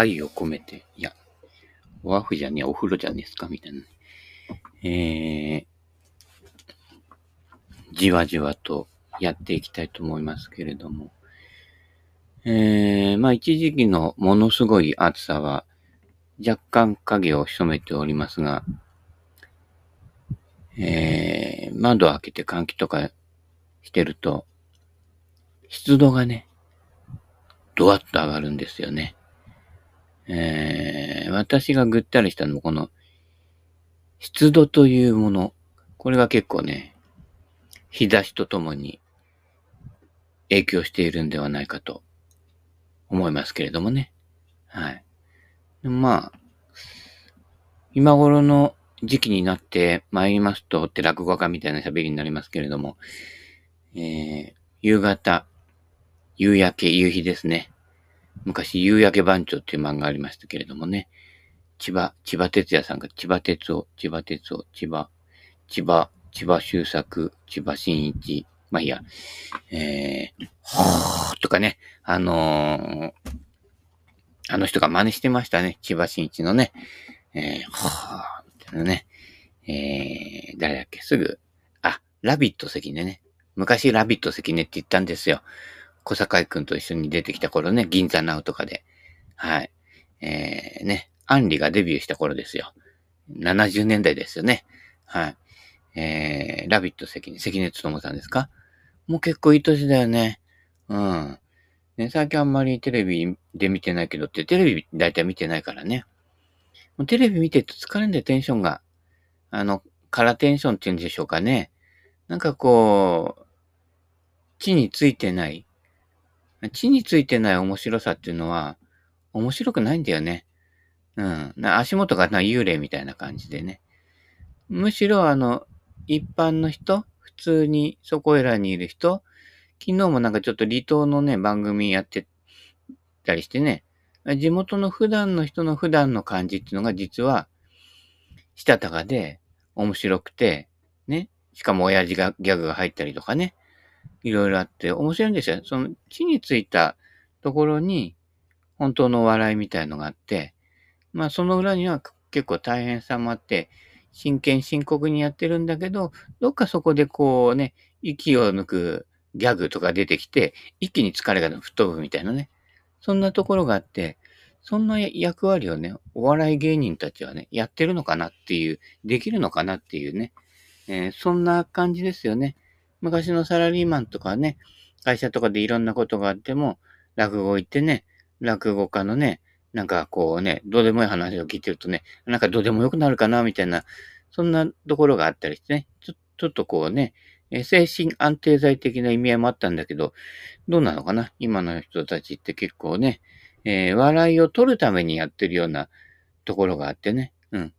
愛を込めて、いや、オアフじゃねえ、お風呂じゃねえすか、みたいな。えー、じわじわとやっていきたいと思いますけれども。えー、まあ一時期のものすごい暑さは若干影を潜めておりますが、えー、窓を開けて換気とかしてると、湿度がね、ドワッと上がるんですよね。えー、私がぐったりしたのもこの湿度というもの、これが結構ね、日差しとともに影響しているんではないかと思いますけれどもね。はい。まあ、今頃の時期になって参りますとって落語家みたいな喋りになりますけれども、えー、夕方、夕焼け、夕日ですね。昔、夕焼け番長っていう漫画ありましたけれどもね。千葉、千葉哲也さんが千葉哲夫、千葉哲夫、千葉、千葉、千葉修作、千葉真一、まあいいや、えー、ほーとかね、あのー、あの人が真似してましたね。千葉真一のね、えー、ほーみたいなね、えー、誰だっけ、すぐ、あ、ラビット関根ね。昔ラビット関根って言ったんですよ。小坂井くんと一緒に出てきた頃ね、銀座ナウとかで。はい。えー、ね、アンリがデビューした頃ですよ。70年代ですよね。はい。えー、ラビット関根、関根勤さんですか？もう結構いい年だよね。うん。ね、最近あんまりテレビで見てないけどって、テレビ大体見てないからね。もうテレビ見てると疲れんでテンションが。あの、カラテンションって言うんでしょうかね。なんかこう、地についてない。地についてない面白さっていうのは、面白くないんだよね。うん。足元がな幽霊みたいな感じでね。むしろあの、一般の人普通にそこいらにいる人、昨日もなんかちょっと離島のね、番組やってたりしてね、地元の普段の人の普段の感じっていうのが実は、したたかで面白くて、ね、しかも親父がギャグが入ったりとかね、いろいろあって面白いんですよ。その地についたところに本当のお笑いみたいのがあって、まあその裏には結構大変さもあって、真剣深刻にやってるんだけど、どっかそこでこうね、息を抜くギャグとか出てきて、一気に疲れが吹っ飛ぶみたいなね。そんなところがあって、そんな役割をね、お笑い芸人たちはね、やってるのかなっていう、できるのかなっていうね、えー、そんな感じですよね。昔のサラリーマンとかね、会社とかでいろんなことがあっても、落語行ってね、落語家のね、なんかこうね、どうでもいい話を聞いてるとね、なんかどうでもよくなるかな、みたいな、そんなところがあったりしてね、ちょちょっとこうね、精神安定剤的な意味合いもあったんだけど、どうなのかな今の人たちって結構ね、えー、笑いを取るためにやってるようなところがあってね。うん。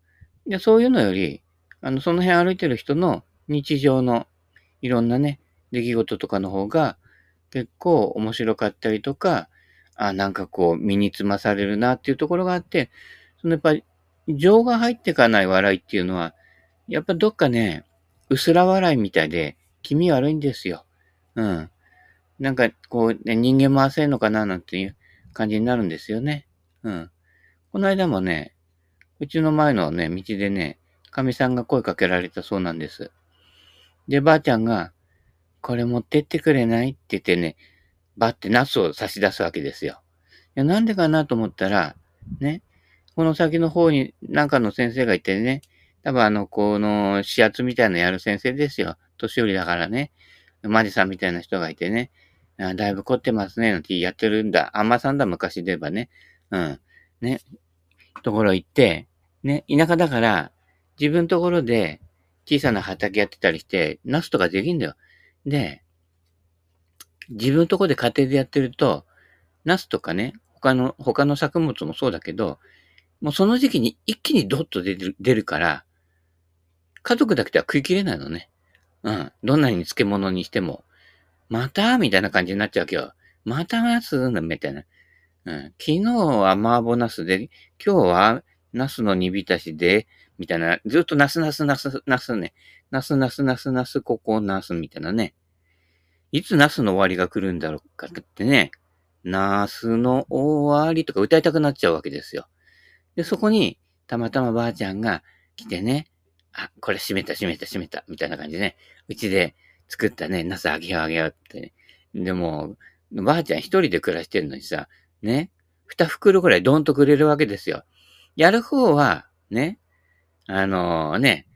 で、そういうのより、あの、その辺歩いてる人の日常のいろんなね、出来事とかの方が結構面白かったりとか、あ、なんかこう、身につまされるなっていうところがあって、そのやっぱり、情が入ってかない笑いっていうのは、やっぱどっかね、薄ら笑いみたいで、気味悪いんですよ。うん。なんか、こう、ね、人間も焦るのかななんていう感じになるんですよね。うん。この間もね、うちの前のね、道でね、神さんが声かけられたそうなんです。で、ばあちゃんが、これ持ってってくれないって言ってね、バってナスを差し出すわけですよ。いや、なんでかなと思ったら、ね、この先の方になんかの先生がいてね、多分あの、この、視圧みたいなのやる先生ですよ。年寄りだからね。マジさんみたいな人がいてね。あだいぶ凝ってますね、なんてやってるんだ。あんまさんだ、昔で言えばね。うん。ね。ところ行って、ね、田舎だから、自分ところで小さな畑やってたりして、ナスとかできんだよ。で、自分のとこで家庭でやってると、ナスとかね、他の、他の作物もそうだけど、もうその時期に一気にドッと出る出るから、家族だけでは食い切れないのね。うん。どんなに漬物にしても。またみたいな感じになっちゃうけど、またナスみたいな。うん、昨日は麻婆茄子で、今日は茄子の煮浸しで、みたいな、ずっとナスナスナスナスね、ナスナスナスナスココナスみたいなね。いつナスの終わりが来るんだろうかってね、ナスの終わりとか歌いたくなっちゃうわけですよ。で、そこに、たまたまばあちゃんが来てね、あ、これ閉めた閉めた閉めた、みたいな感じでね、うちで作ったね、ナスあげようあげようって、ね。でも、ばあちゃん一人で暮らしてるのにさ、ね、二袋ぐらいドンとくれるわけですよ。やる方は、ね、あのー、ね、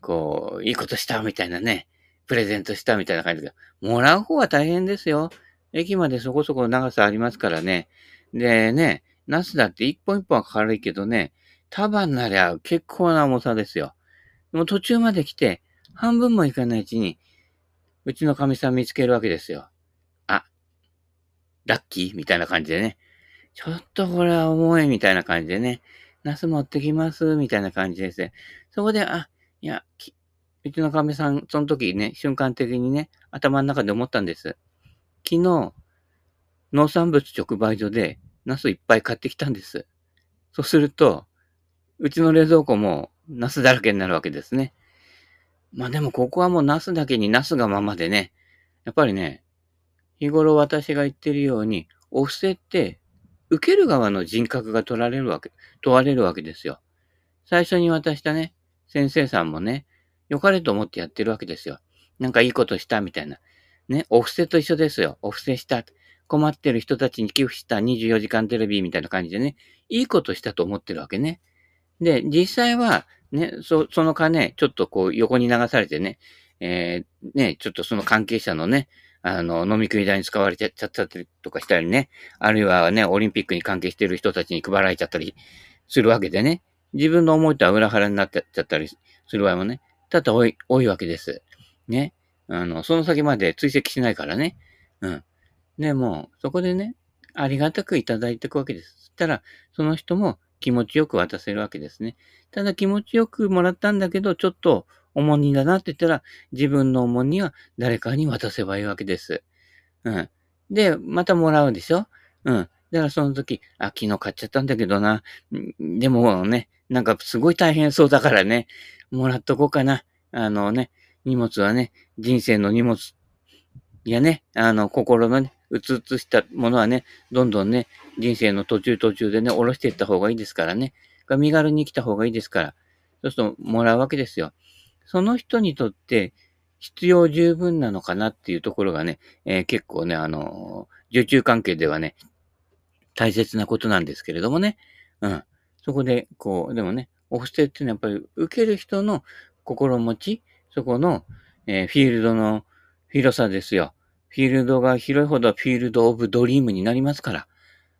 こう、いいことしたみたいなね、プレゼントしたみたいな感じで、もらう方は大変ですよ。駅までそこそこ長さありますからね。でね、ナスだって一本一本は軽いけどね、束になりゃ結構な重さですよ。でも途中まで来て、半分もいかないうちに、うちの神さん見つけるわけですよ。あ、ラッキー？みたいな感じでね。ちょっとこれは重いみたいな感じでね。ナス持ってきますみたいな感じですね。そこで、あ、いや、うちの神さん、その時ね、瞬間的にね、頭の中で思ったんです。昨日、農産物直売所で、ナスいっぱい買ってきたんです。そうすると、うちの冷蔵庫もナスだらけになるわけですね。まあでもここはもうナスだけにナスがままでね、やっぱりね、日頃私が言ってるように、お布施って受ける側の人格が取られるわけ、問われるわけですよ。最初に渡したね、先生さんもね、良かれと思ってやってるわけですよ。なんかいいことしたみたいな。ね、お布施と一緒ですよ。お布施した。困ってる人たちに寄付した24時間テレビみたいな感じでね、いいことしたと思ってるわけね。で、実際は、ね、そ、その金、ちょっとこう横に流されてね、えー、ね、ちょっとその関係者のね、あの、飲み食い代に使われちゃっちゃったりとかしたりね、あるいはね、オリンピックに関係している人たちに配られちゃったりするわけでね、自分の思いとは裏腹になっちゃったりする場合もね、多々多い、多いわけです。ね。あの、その先まで追跡しないからね。うん。で、もそこでね、ありがたくいただいていくわけです。そしたら、その人も気持ちよく渡せるわけですね。ただ気持ちよくもらったんだけど、ちょっと重荷だなって言ったら、自分の重荷は誰かに渡せばいいわけです。うん。で、またもらうでしょ？うん。だからその時、あ、昨日買っちゃったんだけどな。でもね、なんかすごい大変そうだからね、もらっとこうかな。あのね、荷物はね、人生の荷物やね、あの、心のね、うつうつしたものはね、どんどんね、人生の途中途中でね、下ろしていった方がいいですからね。身軽に来た方がいいですから。そうすると、もらうわけですよ。その人にとって、必要十分なのかなっていうところがね、えー、結構ね、あのー、受注関係ではね、大切なことなんですけれどもね。うん。そこで、こう、でもね、お布施っていうのはやっぱり受ける人の心持ち、そこの、えー、フィールドの広さですよ。フィールドが広いほどフィールドオブドリームになりますから。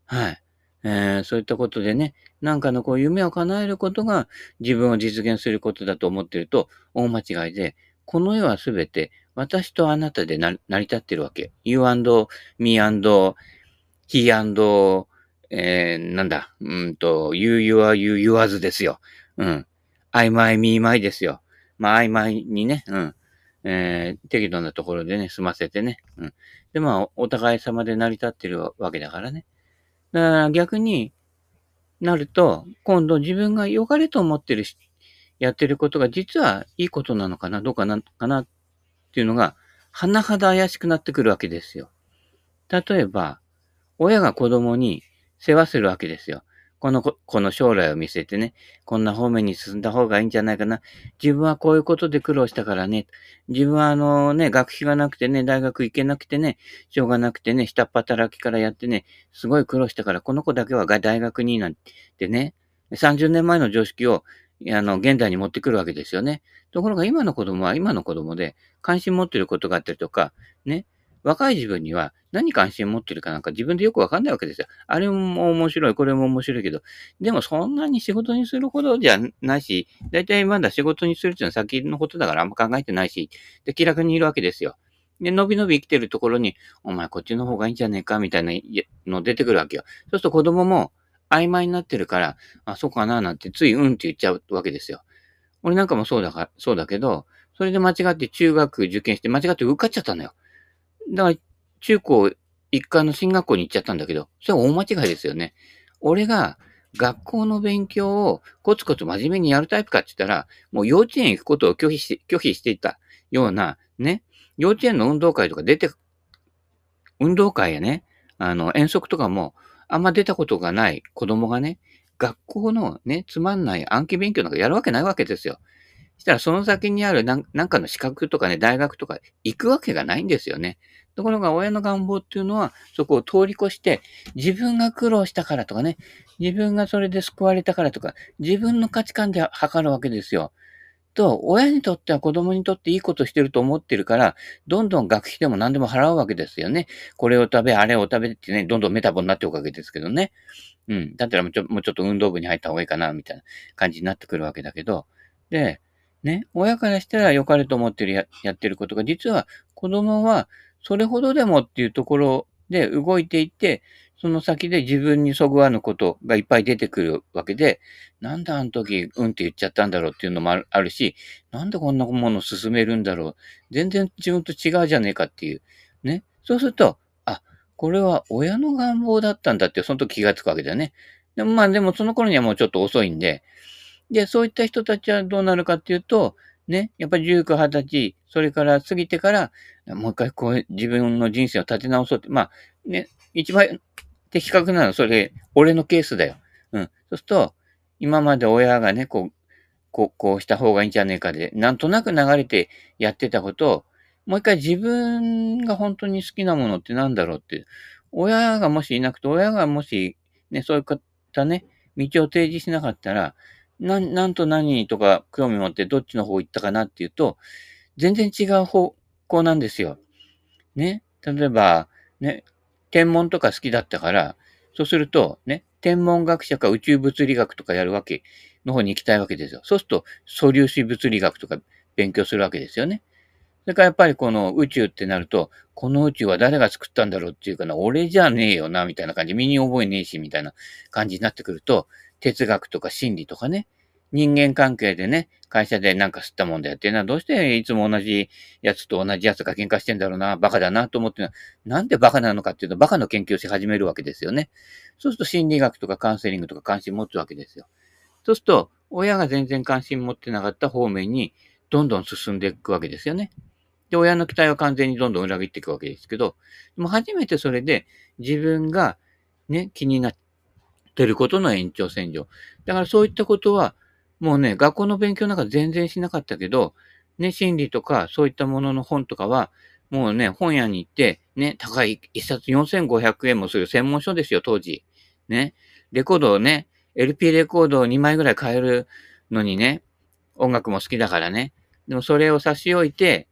はい。えー、そういったことでね、なんかのこう夢を叶えることが自分を実現することだと思っていると大間違いで、この世はすべて私とあなたで成り立っているわけ。you and me and he and えー、なんだ、うんと、you, you are you, yours ですよ。うん。I, my, me, my ですよ。まあ、曖昧にね、うん。えー、適度なところでね、済ませてね。うん。で、まあ、お互い様で成り立ってるわけだからね。だから逆になると、今度自分が良かれと思ってるし、やってることが実はいいことなのかな、どうかな、かなっていうのが、甚だ怪しくなってくるわけですよ。例えば、親が子供に世話するわけですよ。この子の将来を見せてね、こんな方面に進んだ方がいいんじゃないかな。自分はこういうことで苦労したからね。自分はあのね、学費がなくてね、大学行けなくてね、しょうがなくてね、下っ働きからやってね、すごい苦労したから、この子だけは大学になんてね、30年前の常識を、あの、現代に持ってくるわけですよね。ところが今の子供は今の子供で関心持ってることがあったりとか、ね、若い自分には何関心持ってるかなんか自分でよくわかんないわけですよ。あれも面白い、これも面白いけど、でもそんなに仕事にするほどじゃないし、だいたいまだ仕事にするっていうのは先のことだからあんま考えてないし、で、気楽にいるわけですよ。で、伸び伸び生きてるところに、お前こっちの方がいいんじゃねえか、みたいなの出てくるわけよ。そうすると子供も曖昧になってるから、あ、そうかな、なんてついうんって言っちゃうわけですよ。俺なんかもそうだか、そうだけど、それで間違って中学受験して間違って受かっちゃったのよ。だから、中高一貫の進学校に行っちゃったんだけど、それは大間違いですよね。俺が学校の勉強をコツコツ真面目にやるタイプかって言ったら、もう幼稚園行くことを拒否して、拒否していたような、ね、幼稚園の運動会とか出て、運動会やね、あの、遠足とかも、あんま出たことがない子供がね、学校のね、つまんない暗記勉強なんかやるわけないわけですよ。したらその先にあるなんかの資格とかね、大学とか行くわけがないんですよね。ところが親の願望っていうのは、そこを通り越して、自分が苦労したからとかね、自分がそれで救われたからとか、自分の価値観で測るわけですよ。と、親にとっては子供にとっていいことしてると思ってるから、どんどん学費でも何でも払うわけですよね。これを食べ、あれを食べってね、どんどんメタボになっておくわけですけどね。うん。だったらもうちょもうちょっと運動部に入った方がいいかな、みたいな感じになってくるわけだけど、で、ね、親からしたら良かれと思ってるややってることが、実は子供はそれほどでもっていうところで動いていって、その先で自分にそぐわぬことがいっぱい出てくるわけで、なんであの時、うんって言っちゃったんだろうっていうのもあるし、なんでこんなもの進めるんだろう。全然自分と違うじゃねえかっていう。ね。そうすると、あ、これは親の願望だったんだって、その時気がつくわけだよね。でもまあでもその頃にはもうちょっと遅いんで、で、そういった人たちはどうなるかっていうと、ね、やっぱり19、20歳、それから過ぎてから、もう一回こう自分の人生を立て直そうって、まあ、ね、一番的確なのはそれ、俺のケースだよ。うん。そうすると、今まで親がね、こう、こう、こうした方がいいんじゃねえかで、なんとなく流れてやってたことを、もう一回自分が本当に好きなものって何だろうって、親がもしいなくて、親がもし、ね、そういったね、道を提示しなかったら、な、なんと何とか興味持ってどっちの方行ったかなっていうと、全然違う方向なんですよ。ね。例えば、ね、天文とか好きだったから、そうすると、ね、天文学者か宇宙物理学とかやるわけの方に行きたいわけですよ。そうすると、素粒子物理学とか勉強するわけですよね。それからやっぱりこの宇宙ってなると、この宇宙は誰が作ったんだろうっていうかな、俺じゃねえよな、みたいな感じ、身に覚えねえし、みたいな感じになってくると、哲学とか心理とかね、人間関係でね、会社でなんか吸ったもんだよっていうのは、どうしていつも同じやつと同じやつが喧嘩してんだろうな、バカだなと思ってなんでバカなのかっていうと、バカの研究をし始めるわけですよね。そうすると心理学とかカウンセリングとか関心持つわけですよ。そうすると、親が全然関心持ってなかった方面に、どんどん進んでいくわけですよね。で、親の期待は完全にどんどん裏切っていくわけですけど、でも初めてそれで自分がね、気になってることの延長線上。だからそういったことは、もうね、学校の勉強なんか全然しなかったけど、ね、心理とかそういったものの本とかは、もうね、本屋に行って、ね、高い一冊4500円もする専門書ですよ、当時。ね。レコードをね、LP レコードを2枚ぐらい買えるのにね、音楽も好きだからね。でもそれを差し置いて、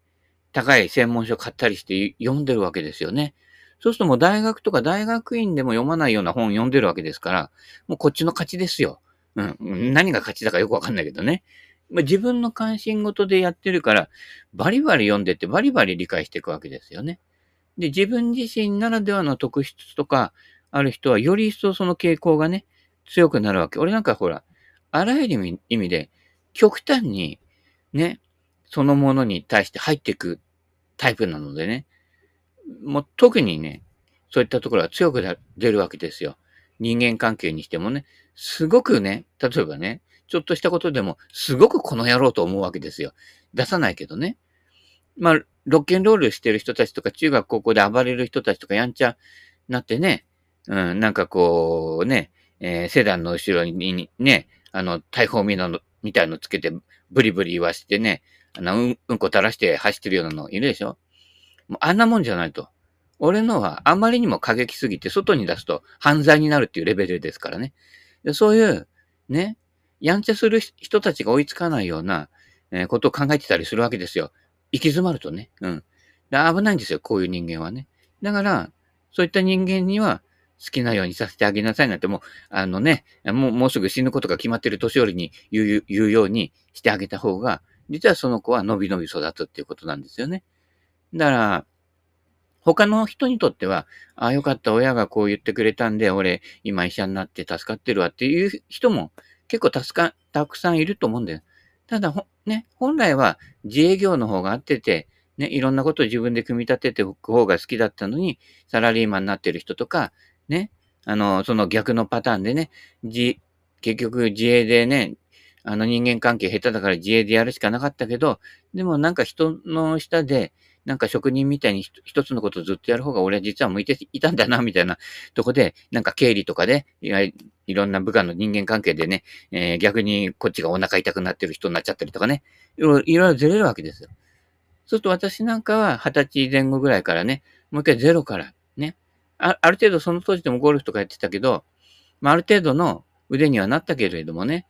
高い専門書買ったりして読んでるわけですよね。そうするともう大学とか大学院でも読まないような本読んでるわけですから、もうこっちの勝ちですよ。うん。何が勝ちだかよくわかんないけどね。まあ、自分の関心事でやってるから、バリバリ読んでってバリバリ理解していくわけですよね。で、自分自身ならではの特質とかある人は、より一層その傾向がね、強くなるわけ。俺なんかほら、あらゆる意味で、極端に、ね、そのものに対して入っていくタイプなのでね、もう特にね、そういったところが強く出るわけですよ。人間関係にしてもね、すごくね、例えばね、ちょっとしたことでも、すごくこの野郎と思うわけですよ。出さないけどね。まあ、ロッケンロールしてる人たちとか、中学高校で暴れる人たちとか、やんちゃなってね、うん、なんかこう、ね、えー、セダンの後ろにね、あの、大砲みのみたいのつけて、ブリブリ言わしてね、あの、うん、うんこ垂らして走ってるようなのいるでしょあんなもんじゃないと。俺のはあまりにも過激すぎて外に出すと犯罪になるっていうレベルですからね。でそういう、ね、やんちゃする人たちが追いつかないような、え、ことを考えてたりするわけですよ。行き詰まるとね。うん。で危ないんですよ、こういう人間はね。だから、そういった人間には好きなようにさせてあげなさいなんてもう、あのね、もうもうすぐ死ぬことが決まってる年寄りに言う言うようにしてあげた方が、実はその子は伸び伸び育つっていうことなんですよね。だから、他の人にとっては、ああ、よかった、親がこう言ってくれたんで、俺、今医者になって助かってるわっていう人も結構助か、たくさんいると思うんだよ。ただ、ね、本来は自営業の方が合ってて、ね、いろんなことを自分で組み立てておく方が好きだったのに、サラリーマンになってる人とか、ね、あの、その逆のパターンでね、じ、結局自営でね、あの人間関係下手だから自営でやるしかなかったけど、でもなんか人の下で、なんか職人みたいに一つのことずっとやる方が俺は実は向いていたんだな、みたいなとこで、なんか経理とかで、いろんな部下の人間関係でね、えー、逆にこっちがお腹痛くなってる人になっちゃったりとかね、いろいろずれるわけですよ。そうすると私なんかは二十歳前後ぐらいからね、もう一回ゼロからね、あある程度その当時でもゴルフとかやってたけど、まあ、ある程度の腕にはなったけれどもね、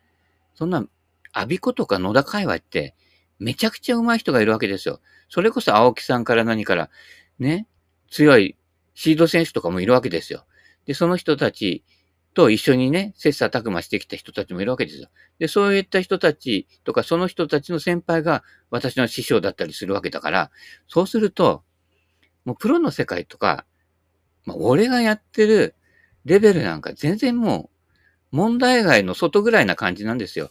そんな、アビコとか野田界隈って、めちゃくちゃ上手い人がいるわけですよ。それこそ青木さんから何から、ね、強いシード選手とかもいるわけですよ。で、その人たちと一緒にね、切磋琢磨してきた人たちもいるわけですよ。で、そういった人たちとか、その人たちの先輩が私の師匠だったりするわけだから、そうすると、もうプロの世界とか、まあ、俺がやってるレベルなんか全然もう、問題外の外ぐらいな感じなんですよ。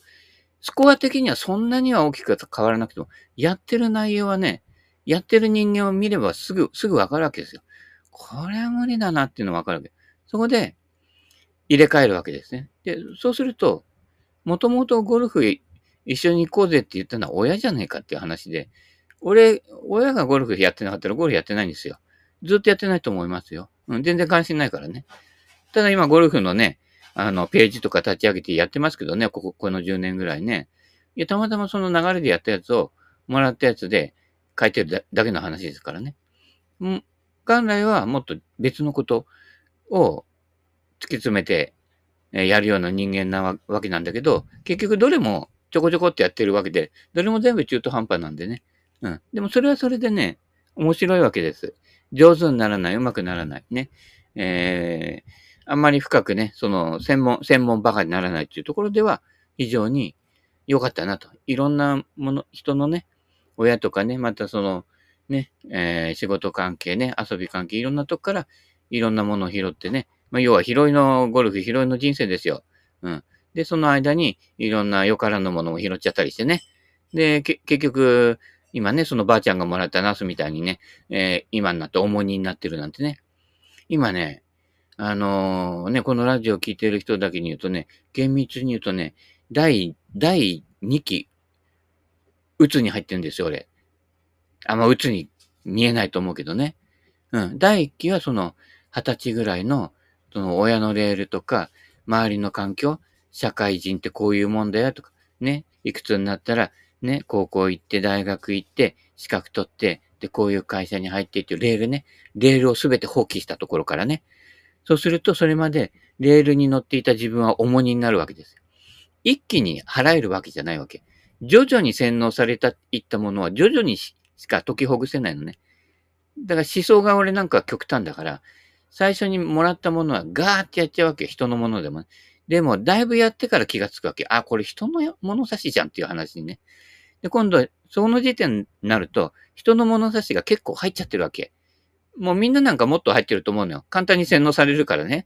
スコア的にはそんなには大きく変わらなくても、やってる内容はね、やってる人間を見ればすぐ、すぐわかるわけですよ。これは無理だなっていうのわかるわけ。そこで、入れ替えるわけですね。で、そうすると、もともとゴルフ一緒に行こうぜって言ったのは親じゃねえかっていう話で、俺、親がゴルフやってなかったらゴルフやってないんですよ。ずっとやってないと思いますよ。うん、全然関心ないからね。ただ今ゴルフのね、あの、ページとか立ち上げてやってますけどね、ここ、この10年ぐらいね。いや、たまたまその流れでやったやつを、もらったやつで書いてるだけの話ですからね。うん、元来はもっと別のことを突き詰めて、えやるような人間なわけなんだけど、結局どれもちょこちょこってやってるわけで、どれも全部中途半端なんでね。うん。でもそれはそれでね、面白いわけです。上手にならない、うまくならない。ね。えー、あんまり深くね、その、専門、専門ばかりにならないっていうところでは、非常に良かったなと。いろんなもの、人のね、親とかね、またその、ね、えー、仕事関係ね、遊び関係、いろんなとこから、いろんなものを拾ってね、まあ、要は拾いのゴルフ、拾いの人生ですよ。うん。で、その間に、いろんなよからぬものを拾っちゃったりしてね。で、結局、今ね、そのばあちゃんがもらったナスみたいにね、えー、今になって重荷になってるなんてね。今ね、あのー、ね、このラジオを聞いてる人だけに言うとね、厳密に言うとね、第、第2期、うつに入ってるんですよ、俺。あんまうつに見えないと思うけどね。うん。第1期はその、二十歳ぐらいの、その親のレールとか、周りの環境、社会人ってこういうもんだよとか、ね、いくつになったら、ね、高校行って、大学行って、資格取って、で、こういう会社に入ってっていうレールね、レールをすべて放棄したところからね、そうすると、それまでレールに乗っていた自分は重荷になるわけです。一気に払えるわけじゃないわけ。徐々に洗脳された、いったものは徐々にしか解きほぐせないのね。だから思想が俺なんか極端だから、最初にもらったものはガーってやっちゃうわけ。人のものでも、でも、だいぶやってから気がつくわけ。あ、これ人の物差しじゃんっていう話にね。で、今度、その時点になると、人の物差しが結構入っちゃってるわけ。もうみんななんかもっと入ってると思うのよ。簡単に洗脳されるからね。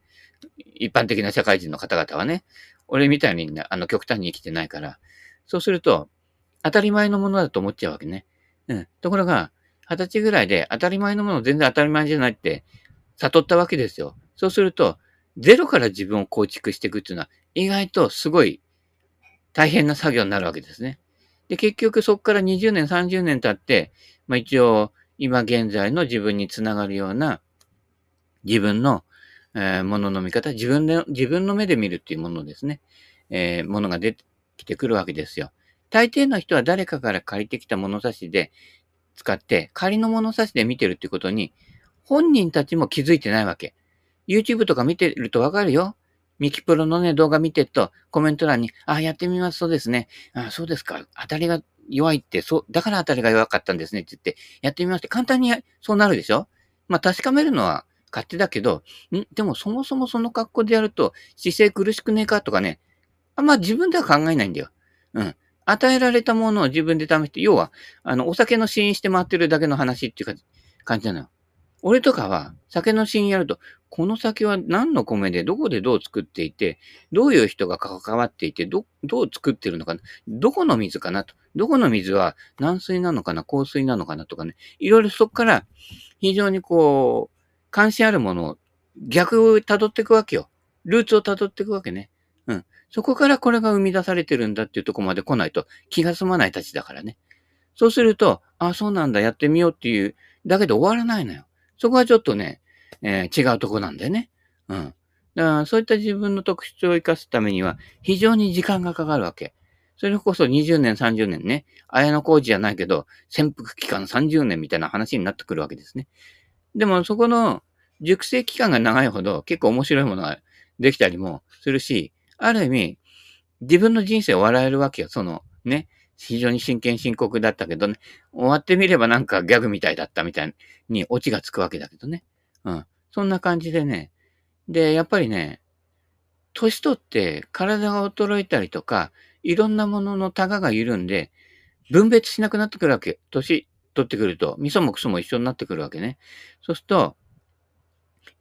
一般的な社会人の方々はね。俺みたいに、あの、極端に生きてないから。そうすると、当たり前のものだと思っちゃうわけね。うん。ところが、二十歳ぐらいで当たり前のもの全然当たり前じゃないって悟ったわけですよ。そうすると、ゼロから自分を構築していくっていうのは、意外とすごい大変な作業になるわけですね。で、結局そこから20年、30年経って、まあ一応、今現在の自分につながるような自分の、えー、ものの見方、自分で、自分の目で見るっていうものですね。えー、ものが出てきてくるわけですよ。大抵の人は誰かから借りてきた物差しで使って、仮の物差しで見てるってことに、本人たちも気づいてないわけ。YouTube とか見てるとわかるよ。ミキプロのね、動画見てると、コメント欄に、あ、やってみます、そうですね。あ、そうですか。当たりが弱いって、そう、だから当たりが弱かったんですねって言って、やってみまして、簡単にそうなるでしょ？まあ確かめるのは勝手だけど、ん？でもそもそもその格好でやると、姿勢苦しくねえかとかね、あんま自分では考えないんだよ。うん。与えられたものを自分で試して、要は、あの、お酒の試飲して回ってるだけの話っていうか、感じなのよ。俺とかは酒のシーンやると、この酒は何の米でどこでどう作っていて、どういう人が関わっていて、ど、どう作ってるのかな、どこの水かなと、どこの水は軟水なのかな、硬水なのかなとかね、いろいろそこから非常にこう、関心あるものを逆を辿っていくわけよ。ルーツを辿っていくわけね。うん。そこからこれが生み出されてるんだっていうとこまで来ないと気が済まないたちだからね。そうすると、あ、そうなんだ、やってみようっていうだけで終わらないのよ。そこはちょっとね、えー、違うとこなんだよね。うん。だからそういった自分の特徴を生かすためには非常に時間がかかるわけ。それこそ20年、30年ね、綾野工事じゃないけど、潜伏期間30年みたいな話になってくるわけですね。でもそこの熟成期間が長いほど結構面白いものができたりもするし、ある意味、自分の人生を笑えるわけよ。その、ね、非常に真剣深刻だったけどね、終わってみればなんかギャグみたいだったみたいにオチがつくわけだけどね。うん。そんな感じでね。で、やっぱりね、年取って体が衰えたりとか、いろんなもののタガが緩んで、分別しなくなってくるわけ。年取ってくると、味噌もクソも一緒になってくるわけね。そうすると、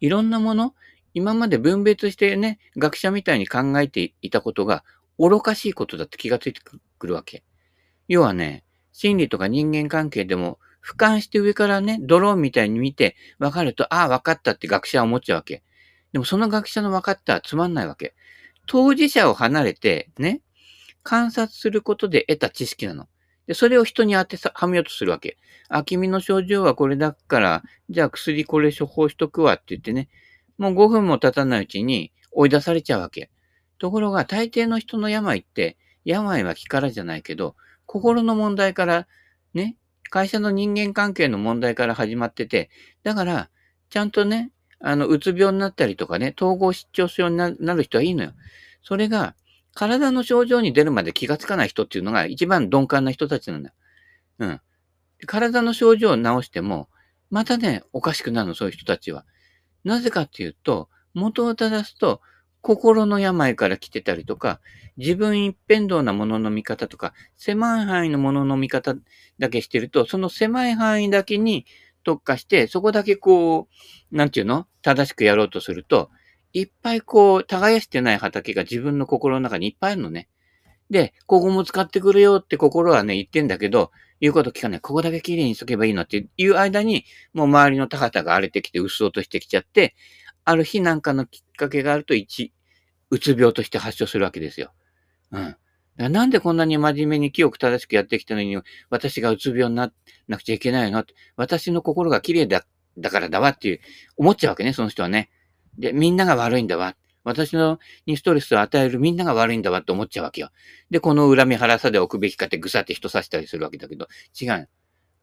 いろんなもの、今まで分別してね、学者みたいに考えていたことが愚かしいことだって気がついてくるわけ。要はね、心理とか人間関係でも俯瞰して上からね、ドローンみたいに見て分かると、ああ、分かったって学者は思っちゃうわけ。でもその学者の分かったはつまんないわけ。当事者を離れて、ね、観察することで得た知識なの。で、それを人に当てさ、はめようとするわけ。あ、君の症状はこれだから、じゃあ薬これ処方しとくわって言ってね、もう5分も経たないうちに追い出されちゃうわけ。ところが大抵の人の病って、病は気からじゃないけど、心の問題から、ね、会社の人間関係の問題から始まってて、だから、ちゃんとね、あの、うつ病になったりとかね、統合失調症になる人はいいのよ。それが、体の症状に出るまで気がつかない人っていうのが一番鈍感な人たちなんだ。うん。体の症状を治しても、またね、おかしくなるの、そういう人たちは。なぜかっていうと、元を正すと、心の病から来てたりとか、自分一辺倒なものの見方とか、狭い範囲のものの見方だけしてると、その狭い範囲だけに特化して、そこだけこう、なんていうの？正しくやろうとすると、いっぱいこう、耕してない畑が自分の心の中にいっぱいあるのね。で、ここも使ってくるよって心はね、言ってんだけど、言うこと聞かない。ここだけ綺麗にしとけばいいのっていう間に、もう周りの田畑が荒れてきて、うっそうとしてきちゃって、ある日なんかのきっかけがあると、一、うつ病として発症するわけですよ。うん。なんでこんなに真面目に清く正しくやってきたのに、私がうつ病にななくちゃいけないの？私の心が綺麗だ、だからだわっていう、思っちゃうわけね、その人はね。で、みんなが悪いんだわ。私のにストレスを与えるみんなが悪いんだわって思っちゃうわけよ。で、この恨み腹さで置くべきかってぐさって人刺したりするわけだけど、違う。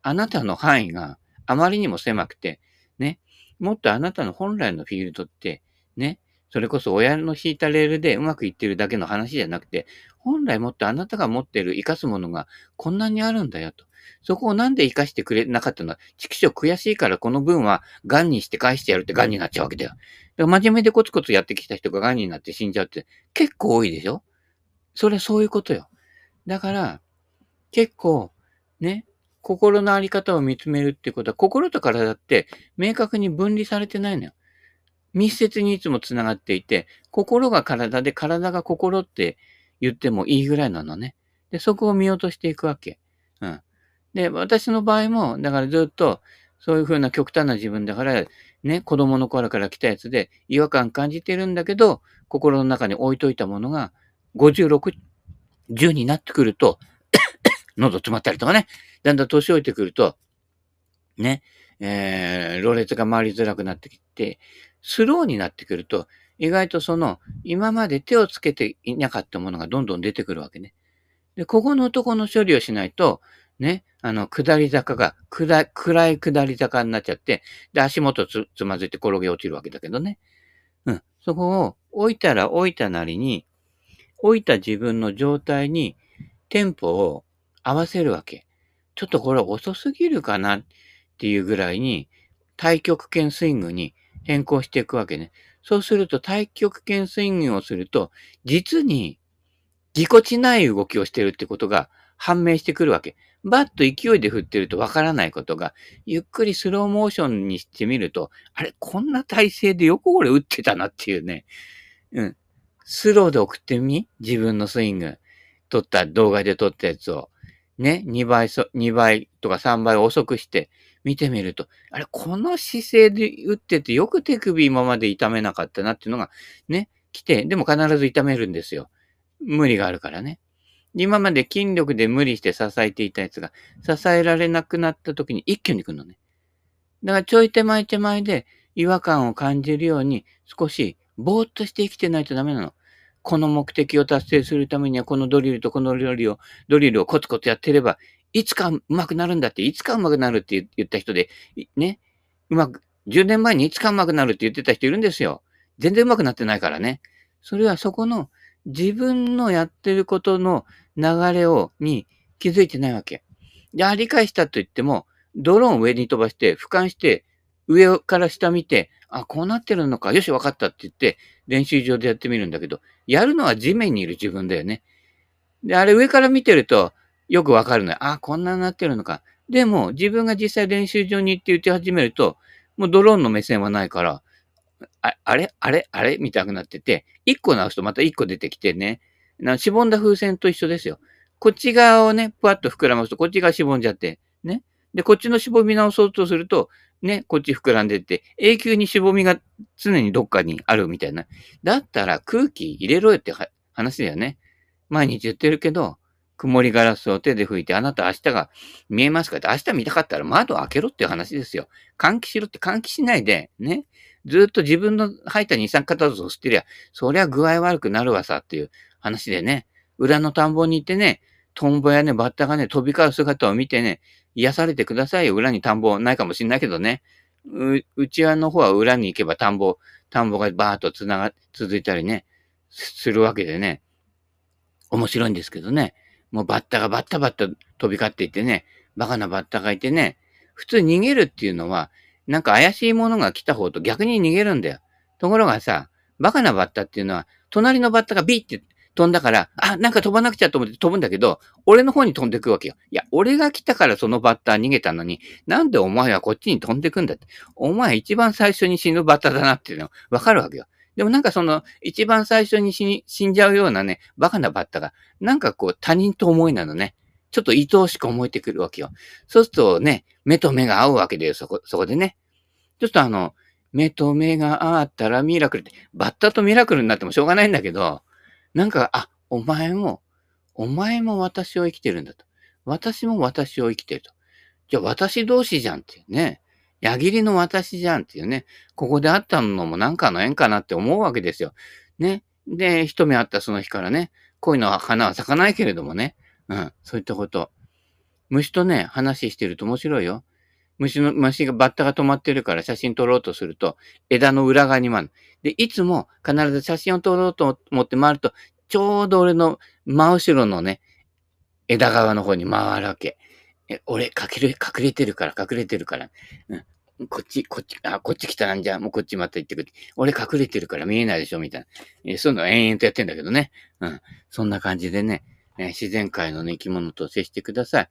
あなたの範囲があまりにも狭くて、ね、もっとあなたの本来のフィールドって、ね、それこそ親の敷いたレールでうまくいってるだけの話じゃなくて、本来もっとあなたが持ってる生かすものがこんなにあるんだよと。そこをなんで生かしてくれなかったの？は、畜生悔しいからこの分は癌にして返してやるって癌になっちゃうわけだよ。だから真面目でコツコツやってきた人が癌になって死んじゃうって結構多いでしょ？それそういうことよ。だから、結構、ね、心のあり方を見つめるってことは、心と体って明確に分離されてないのよ。密接にいつも繋がっていて、心が体で体が心って言ってもいいぐらいなのね。で、そこを見落としていくわけ。うん。で、私の場合も、だからずっと、そういうふうな極端な自分だから、ね、子供の頃から来たやつで違和感感じてるんだけど、心の中に置いといたものが、56、10になってくると、喉詰まったりとかね、だんだん年老いてくると、ね、えー、ろれつが回りづらくなってきて、スローになってくると、意外とその、今まで手をつけていなかったものがどんどん出てくるわけね。で、ここのとこの処理をしないと、ね、あの、下り坂が、暗い、暗い下り坂になっちゃって、で、足元つつまずいて転げ落ちるわけだけどね。うん。そこを置いたら置いたなりに、置いた自分の状態にテンポを合わせるわけ。ちょっとこれ遅すぎるかなっていうぐらいに、太極拳スイングに変更していくわけね。そうすると太極拳スイングをすると、実にぎこちない動きをしてるってことが判明してくるわけ。バッと勢いで振ってるとわからないことが、ゆっくりスローモーションにしてみると、あれ、こんな体勢でよくこれ打ってたなっていうね。うん。スローで送ってみ？自分のスイング。撮った動画で撮ったやつを。ね、2倍そ、2倍とか3倍遅くして見てみると、あれ、この姿勢で打っててよく手首今まで痛めなかったなっていうのがね、来て、でも必ず痛めるんですよ。無理があるからね。今まで筋力で無理して支えていたやつが、支えられなくなった時に一挙に来るのね。だからちょい手前手前で違和感を感じるように少しぼーっとして生きてないとダメなの。この目的を達成するためにはこのドリルとこのドリを、ドリルをコツコツやってれば、いつか上手くなるんだって、いつか上手くなるって言った人で、ね、うまく、10年前にいつか上手くなるって言ってた人いるんですよ。全然上手くなってないからね。それはそこの自分のやってることの流れを、に気づいてないわけ。で、あ、理解したと言っても、ドローン上に飛ばして、俯瞰して、上から下見て、あ、こうなってるのか、よし、わかったって言って、練習場でやってみるんだけど、やるのは地面にいる自分だよね。で、あれ上から見てると、よくわかるのよ。あ、こんなになってるのか。でも、自分が実際練習場に行って打ち始めると、もうドローンの目線はないから、ああれ？あれ？あれ？みたくなってて、一個直すとまた一個出てきてね、なしぼんだ風船と一緒ですよ。こっち側をね、ぷわっと膨らますと、こっち側しぼんじゃって、ね。で、こっちのしぼみ直そうとすると、ね、こっち膨らんでって、永久にしぼみが常にどっかにあるみたいな。だったら空気入れろよって話だよね。毎日言ってるけど、曇りガラスを手で拭いて、あなた明日が見えますかって、明日見たかったら窓開けろっていう話ですよ。換気しろって換気しないで、ね。ずっと自分の吐いた二酸化炭素を吸ってりゃ、そりゃ具合悪くなるわさっていう話でね。裏の田んぼに行ってね、トンボやね、バッタがね、飛び交う姿を見てね、癒されてくださいよ。裏に田んぼないかもしんないけどね。う、内輪の方は裏に行けば田んぼ、田んぼがバーっと繋が、続いたりね、するわけでね。面白いんですけどね。もうバッタがバッタバッタ飛び交っていてね、バカなバッタがいてね、普通逃げるっていうのは、なんか怪しいものが来た方と逆に逃げるんだよ。ところがさ、バカなバッタっていうのは、隣のバッタがビーって飛んだから、あ、なんか飛ばなくちゃと思って飛ぶんだけど、俺の方に飛んでくわけよ。いや、俺が来たからそのバッター逃げたのに、なんでお前はこっちに飛んでくんだって。お前一番最初に死ぬバッターだなっていうのわかるわけよ。でもなんかその、一番最初に死んじゃうようなね、バカなバッターが、なんかこう他人と思いなのね。ちょっと愛おしく思えてくるわけよ。そうするとね、目と目が合うわけだよ、そこ、そこでね。ちょっとあの、目と目が合ったらミラクルって、バッタとミラクルになってもしょうがないんだけど、なんか、あ、お前も、お前も私を生きてるんだと。私も私を生きてると。じゃあ私同士じゃんっていうね。矢切の私じゃんっていうね。ここで会ったのもなんかの縁かなって思うわけですよ。ね。で、一目会ったその日からね、恋の花は咲かないけれどもね。うん。そういったこと。虫とね、話してると面白いよ。虫の、虫が、バッタが止まってるから写真撮ろうとすると、枝の裏側に回る。で、いつも必ず写真を撮ろうと思って回ると、ちょうど俺の真後ろのね、枝側の方に回るわけ。え、俺、隠れ、隠れてるから、隠れてるから。うん、こっち、こっち、あ、こっち来たなんじゃ、もうこっちまた行ってくる。俺隠れてるから見えないでしょ、みたいな。えそういうの延々とやってんだけどね。うん。そんな感じでね、え自然界の、ね、生き物と接してください。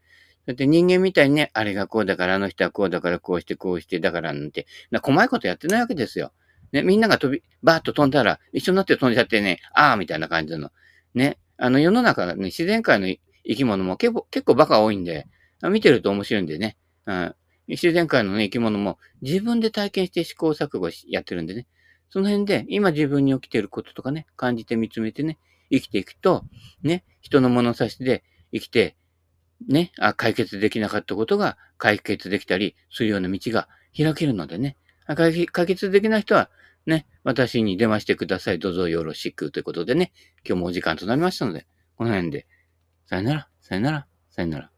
だって人間みたいにね、あれがこうだから、あの人はこうだから、こうして、こうして、だからなんて、な細いことやってないわけですよ。ね、みんなが飛び、バーッと飛んだら、一緒になって飛んじゃってね、ああ、みたいな感じの。ね、あの世の中ね、自然界の生き物も結構、結構バカ多いんで、見てると面白いんでね、うん、自然界の、ね、生き物も自分で体験して試行錯誤しやってるんでね、その辺で今自分に起きてることとかね、感じて見つめてね、生きていくと、ね、人の物差しで生きて、ね、あ、解決できなかったことが解決できたりするような道が開けるのでね、解決できない人はね、私に電話してください。どうぞよろしくということでね、今日もお時間となりましたので、この辺で、さよなら、さよなら、さよなら。